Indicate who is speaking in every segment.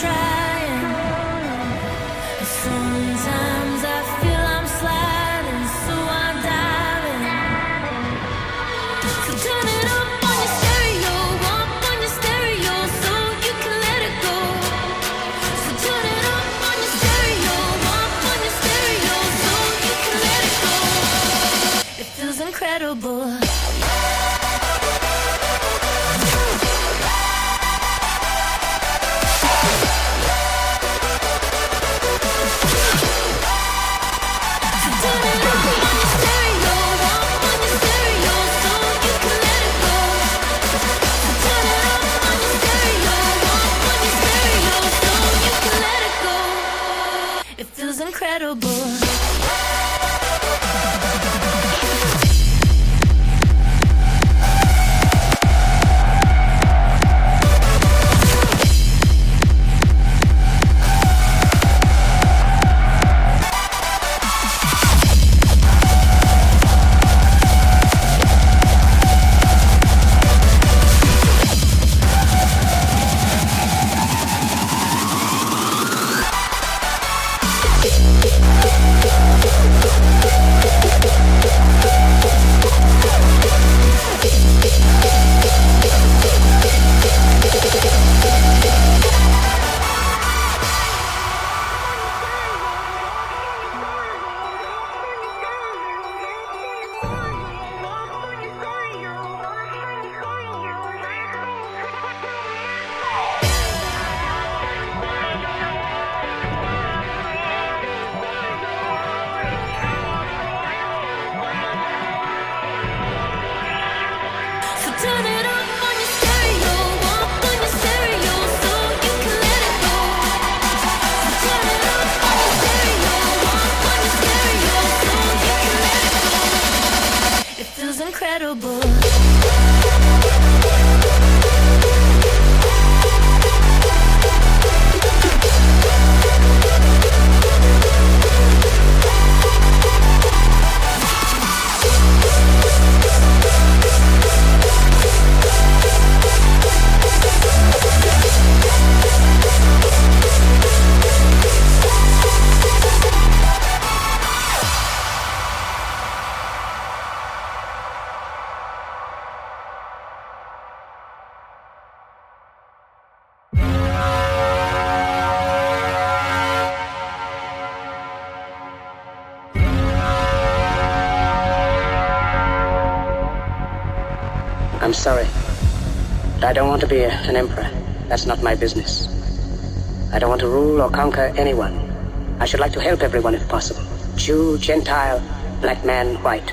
Speaker 1: try. want to be an emperor. That's not my business. I don't want to rule or conquer anyone. I should like to help everyone if possible. Jew, Gentile, black man, white.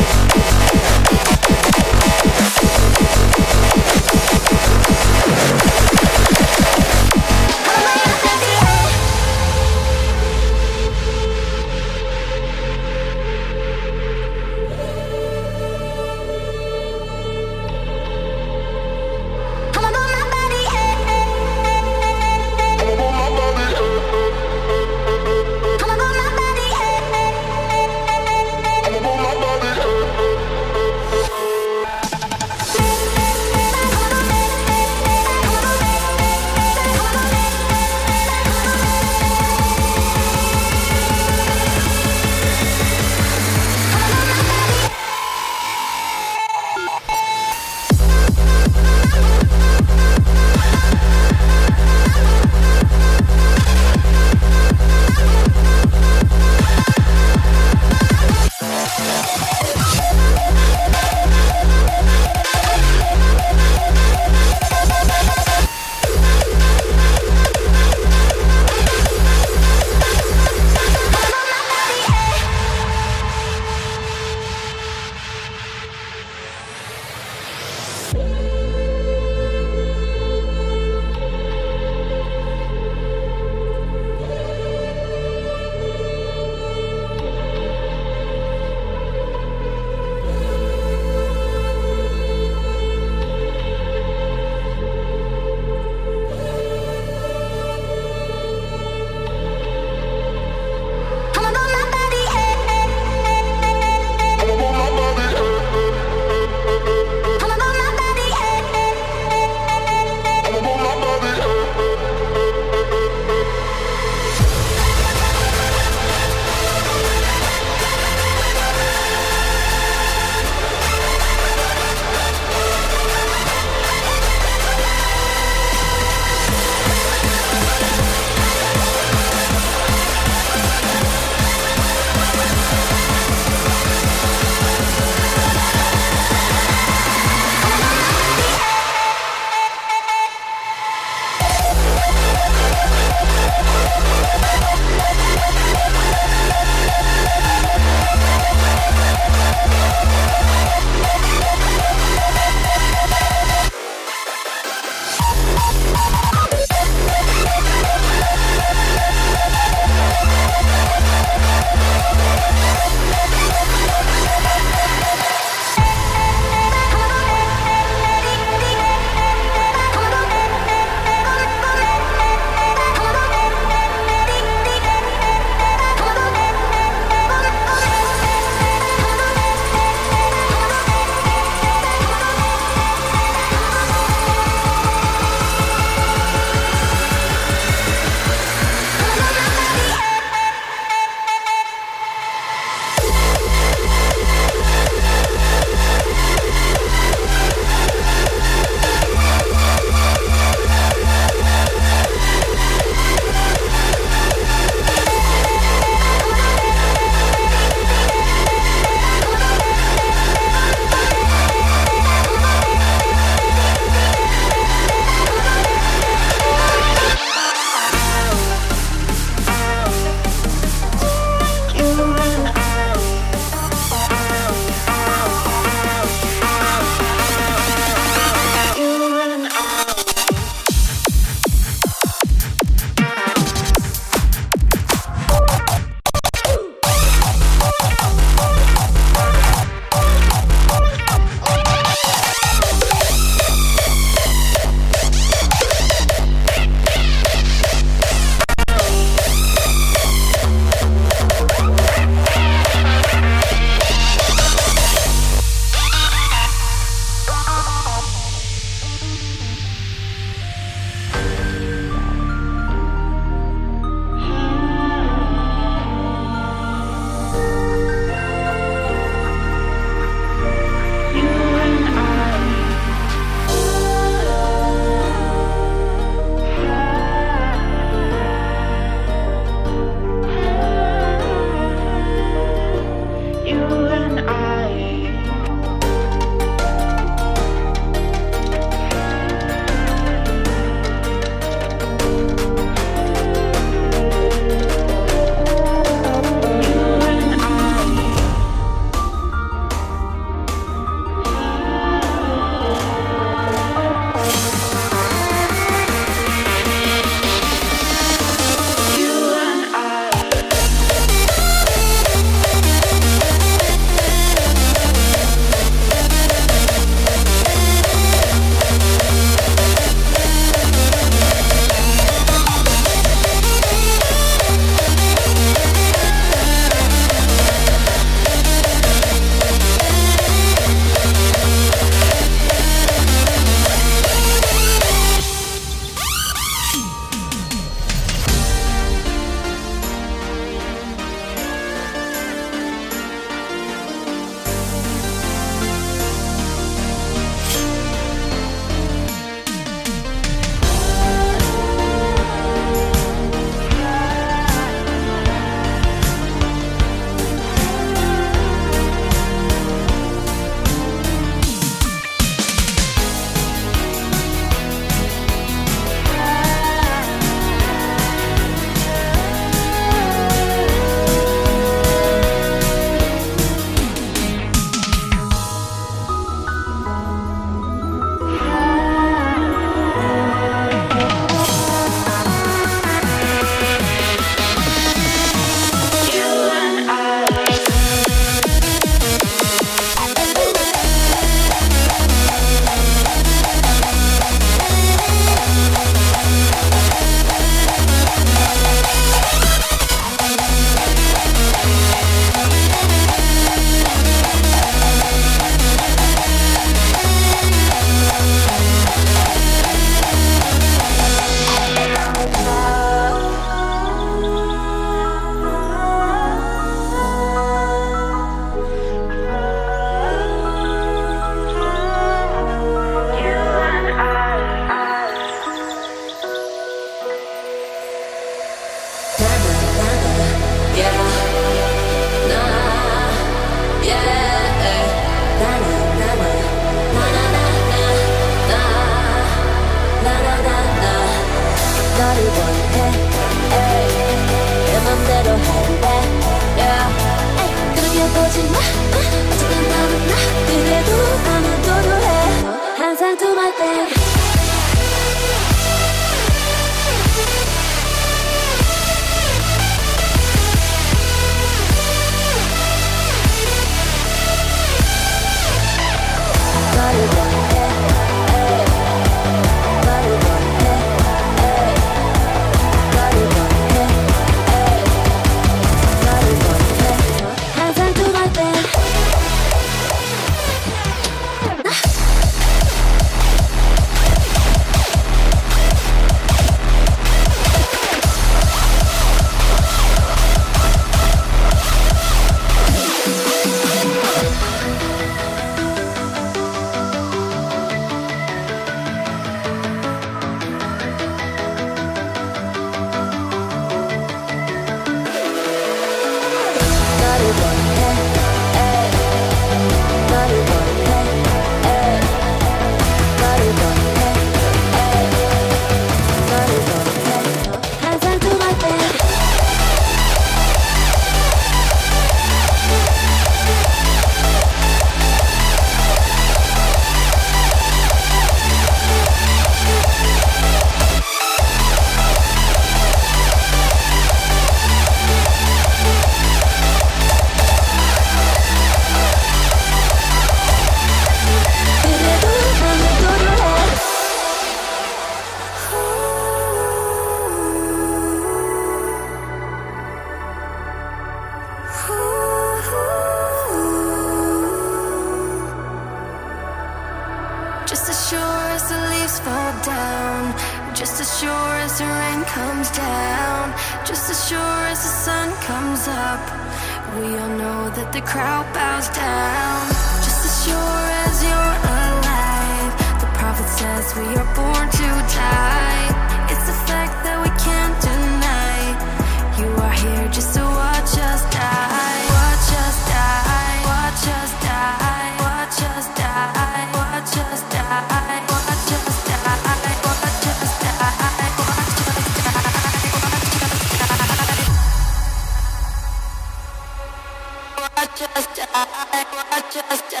Speaker 1: just die,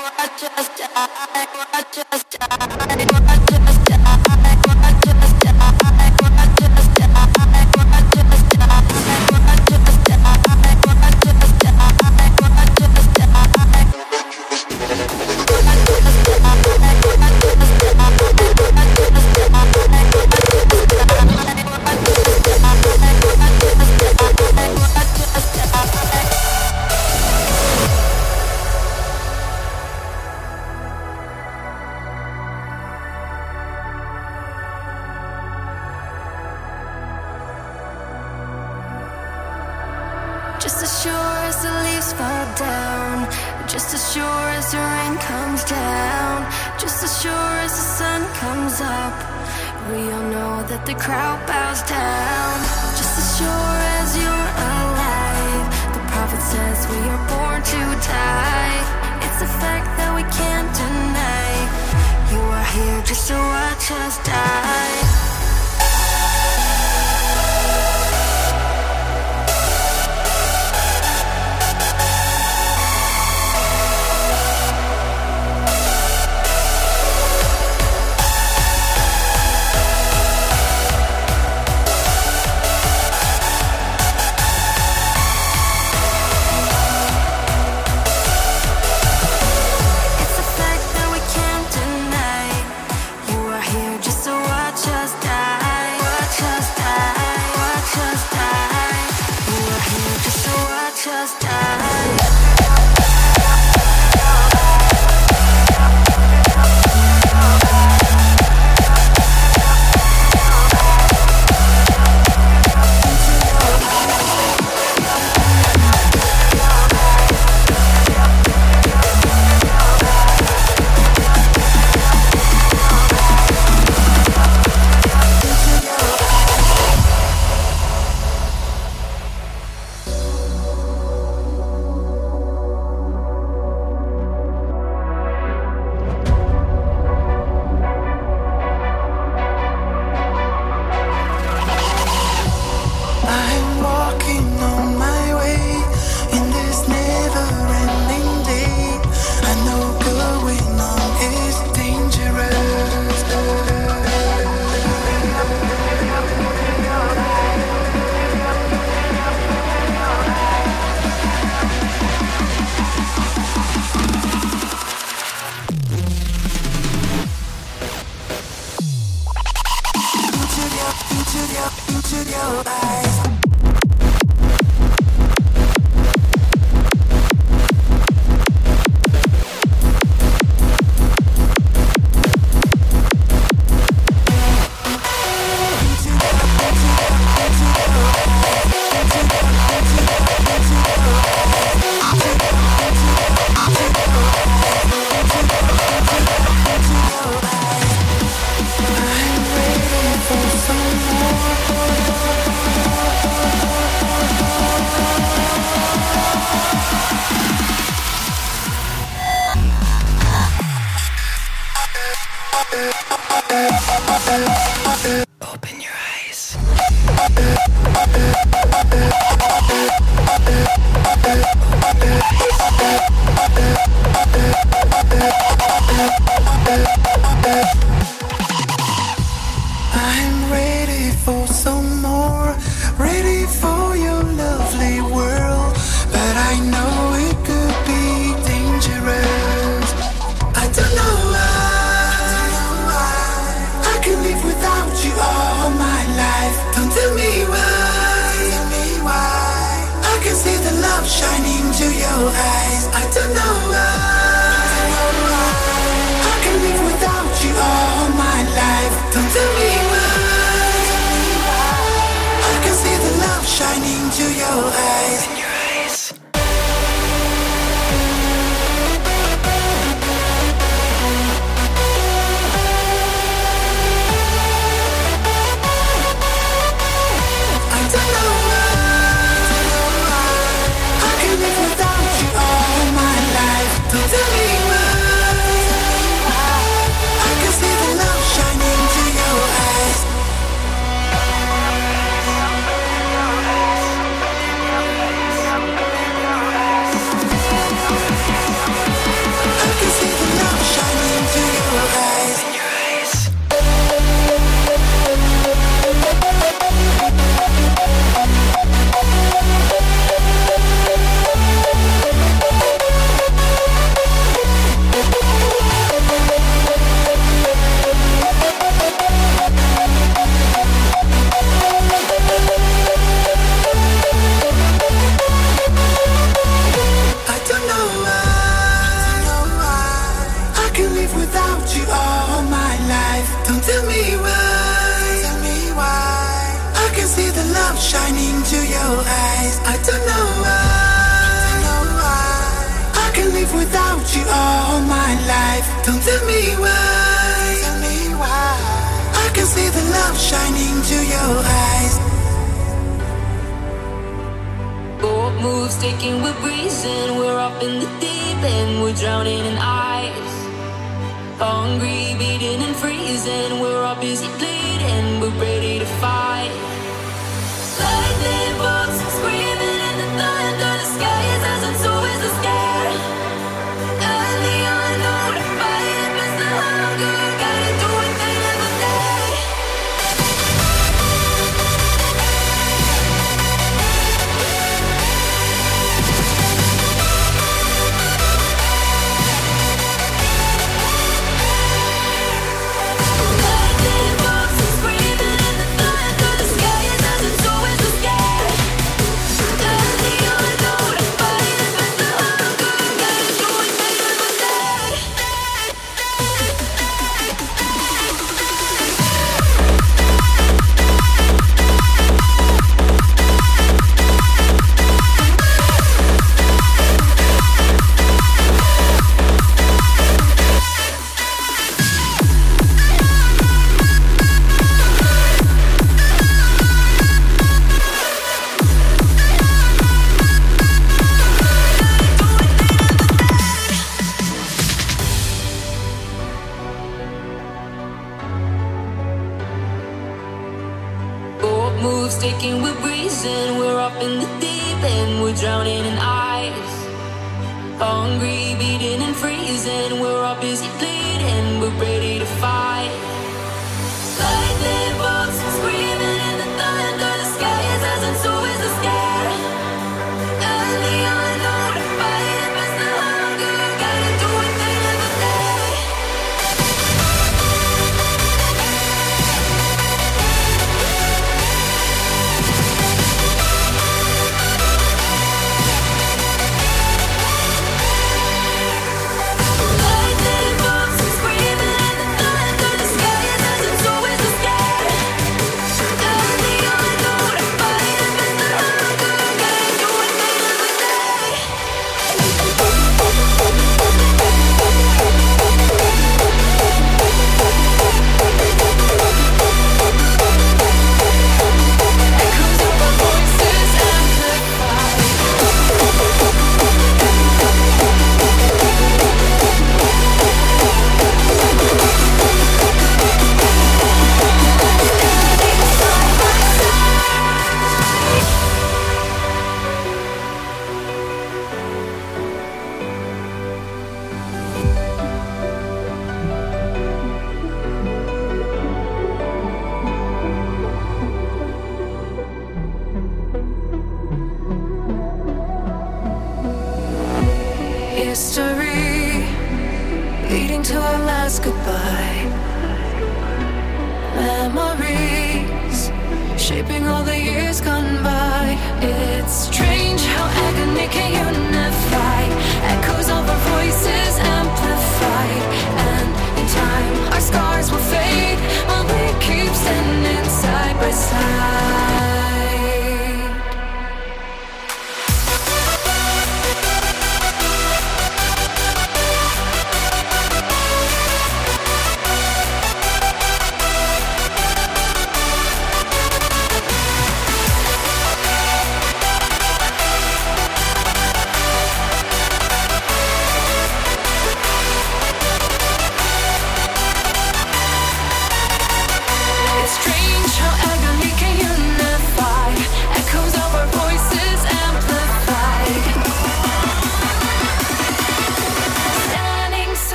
Speaker 1: watch us die, watch us die.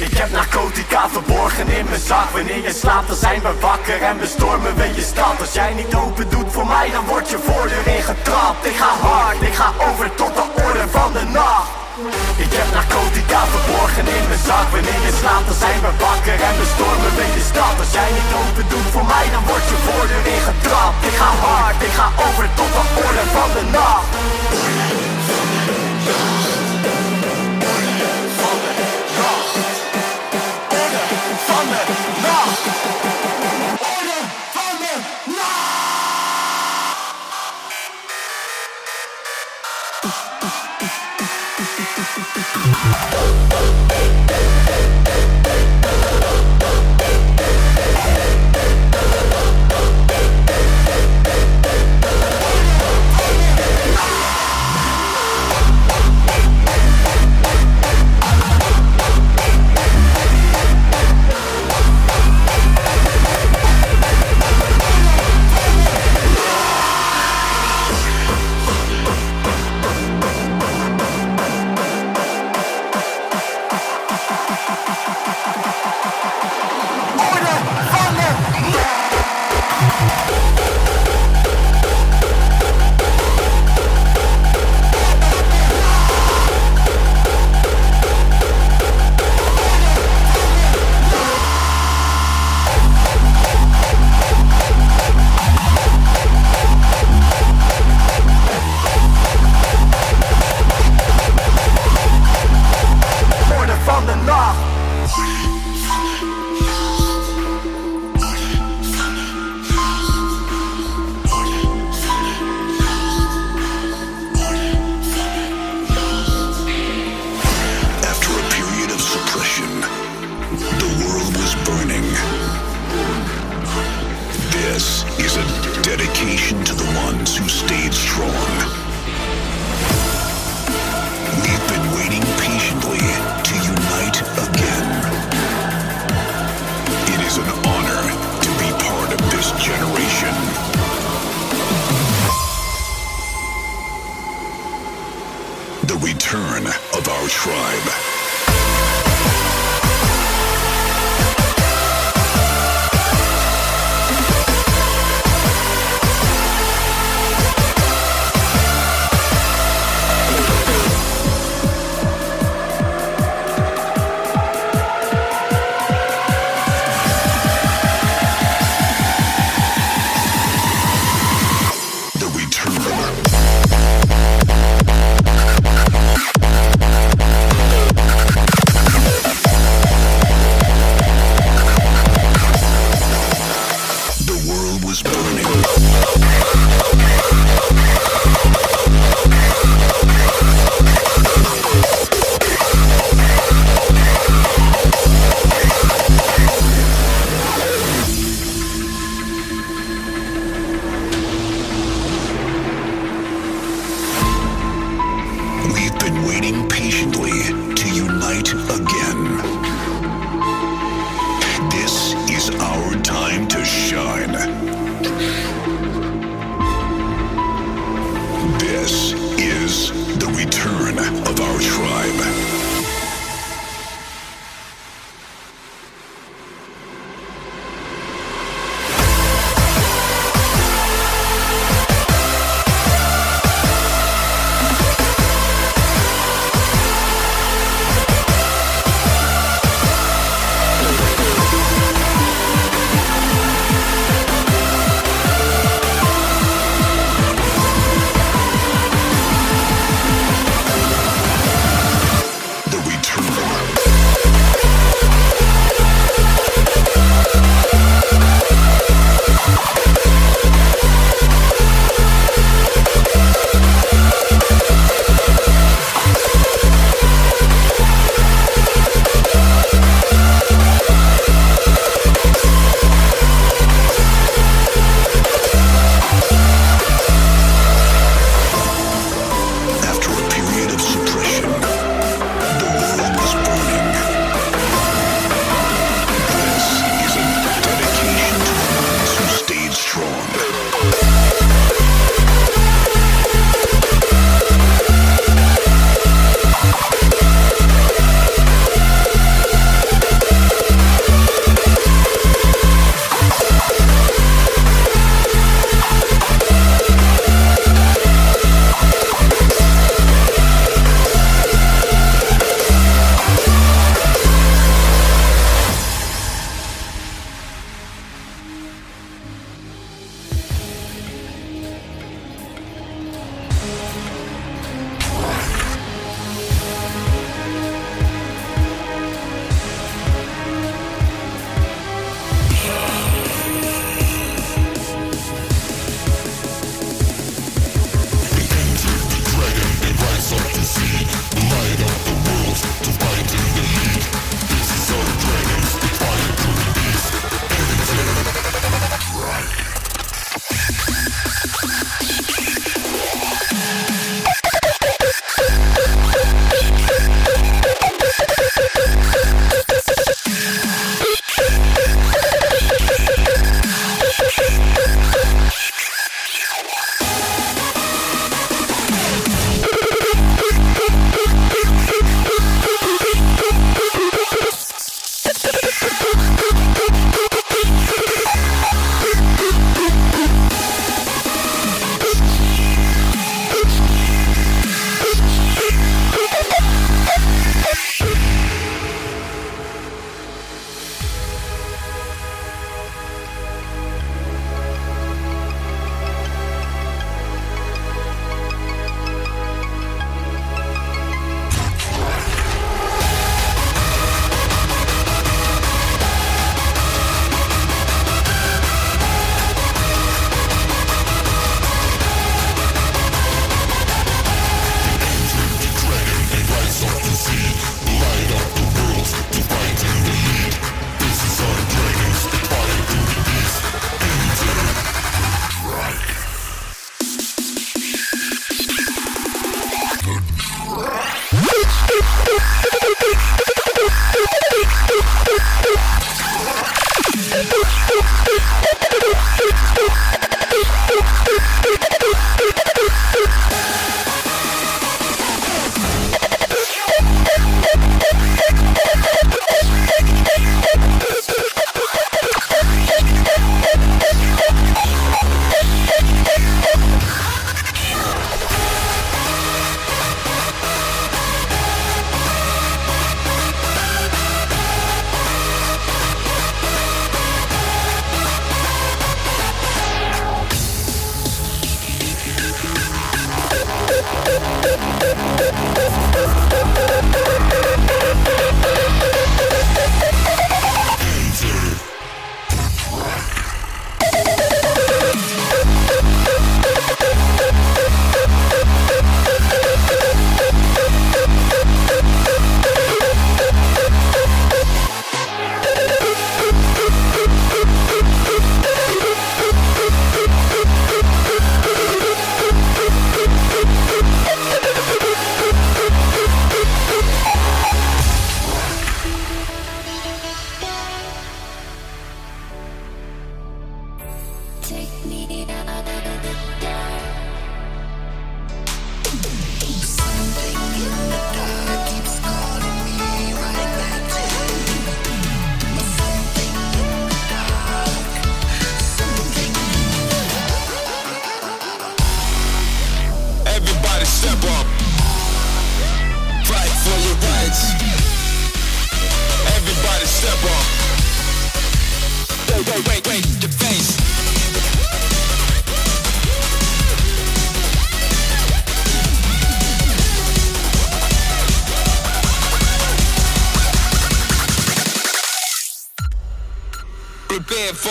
Speaker 2: Ik heb narcotica verborgen in mijn zak. Wanneer je slaapt dan zijn we wakker en bestormen we je stad. Als jij niet open doet voor mij dan word je voordeur ingetrapt Ik ga hard, ik ga over tot de orde van de nacht. Ik heb narcotica verborgen in mijn zak. Wanneer je slaapt dan zijn we wakker en we je stad. Als jij niet open doet voor mij dan word je voordeur ingetrapt Ik ga hard, ik ga over tot de orde van de nacht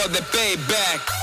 Speaker 3: for the payback.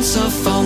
Speaker 4: So of